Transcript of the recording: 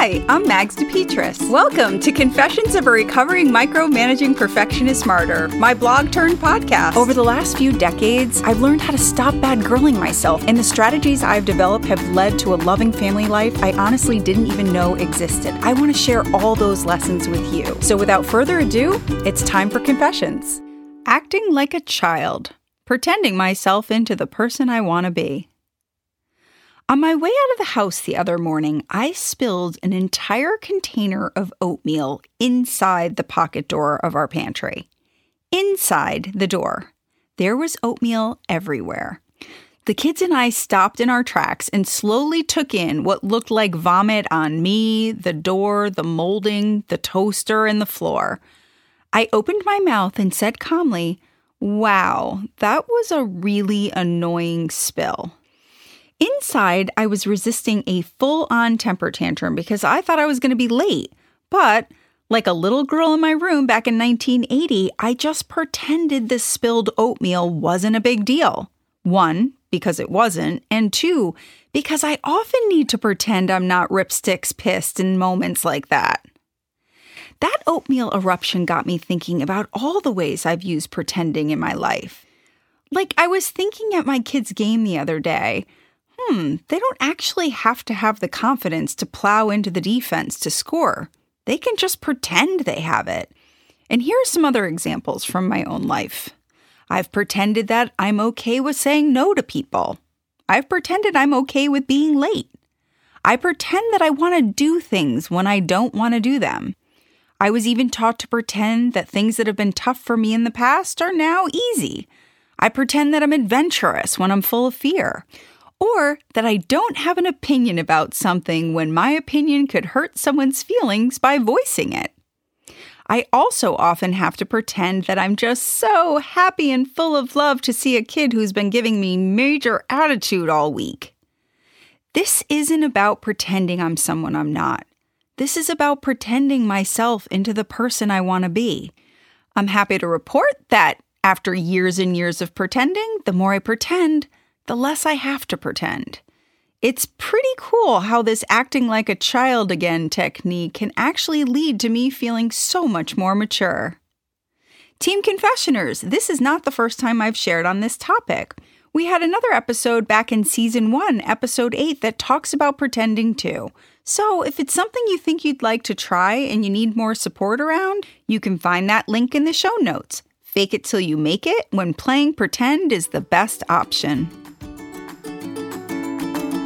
Hi, I'm Mags DePetris. Welcome to Confessions of a Recovering Micromanaging Perfectionist Martyr, my blog turned podcast. Over the last few decades, I've learned how to stop bad girling myself, and the strategies I've developed have led to a loving family life I honestly didn't even know existed. I want to share all those lessons with you. So without further ado, it's time for Confessions. Acting like a child, pretending myself into the person I want to be. On my way out of the house the other morning, I spilled an entire container of oatmeal inside the pocket door of our pantry. Inside the door. There was oatmeal everywhere. The kids and I stopped in our tracks and slowly took in what looked like vomit on me, the door, the molding, the toaster, and the floor. I opened my mouth and said calmly, Wow, that was a really annoying spill. Inside, I was resisting a full on temper tantrum because I thought I was going to be late. But, like a little girl in my room back in 1980, I just pretended this spilled oatmeal wasn't a big deal. One, because it wasn't, and two, because I often need to pretend I'm not ripsticks pissed in moments like that. That oatmeal eruption got me thinking about all the ways I've used pretending in my life. Like, I was thinking at my kids' game the other day hmm, they don't actually have to have the confidence to plow into the defense to score. They can just pretend they have it. And here are some other examples from my own life. I've pretended that I'm okay with saying no to people. I've pretended I'm okay with being late. I pretend that I want to do things when I don't want to do them. I was even taught to pretend that things that have been tough for me in the past are now easy. I pretend that I'm adventurous when I'm full of fear or that I don't have an opinion about something when my opinion could hurt someone's feelings by voicing it. I also often have to pretend that I'm just so happy and full of love to see a kid who's been giving me major attitude all week. This isn't about pretending I'm someone I'm not. This is about pretending myself into the person I want to be. I'm happy to report that after years and years of pretending, the more I pretend, the less I have to pretend. It's pretty cool how this acting like a child again technique can actually lead to me feeling so much more mature. Team Confessioners, this is not the first time I've shared on this topic. We had another episode back in season 1, episode 8, that talks about pretending too. So, if it's something you think you'd like to try and you need more support around, you can find that link in the show notes. Fake it till you make it when playing pretend is the best option.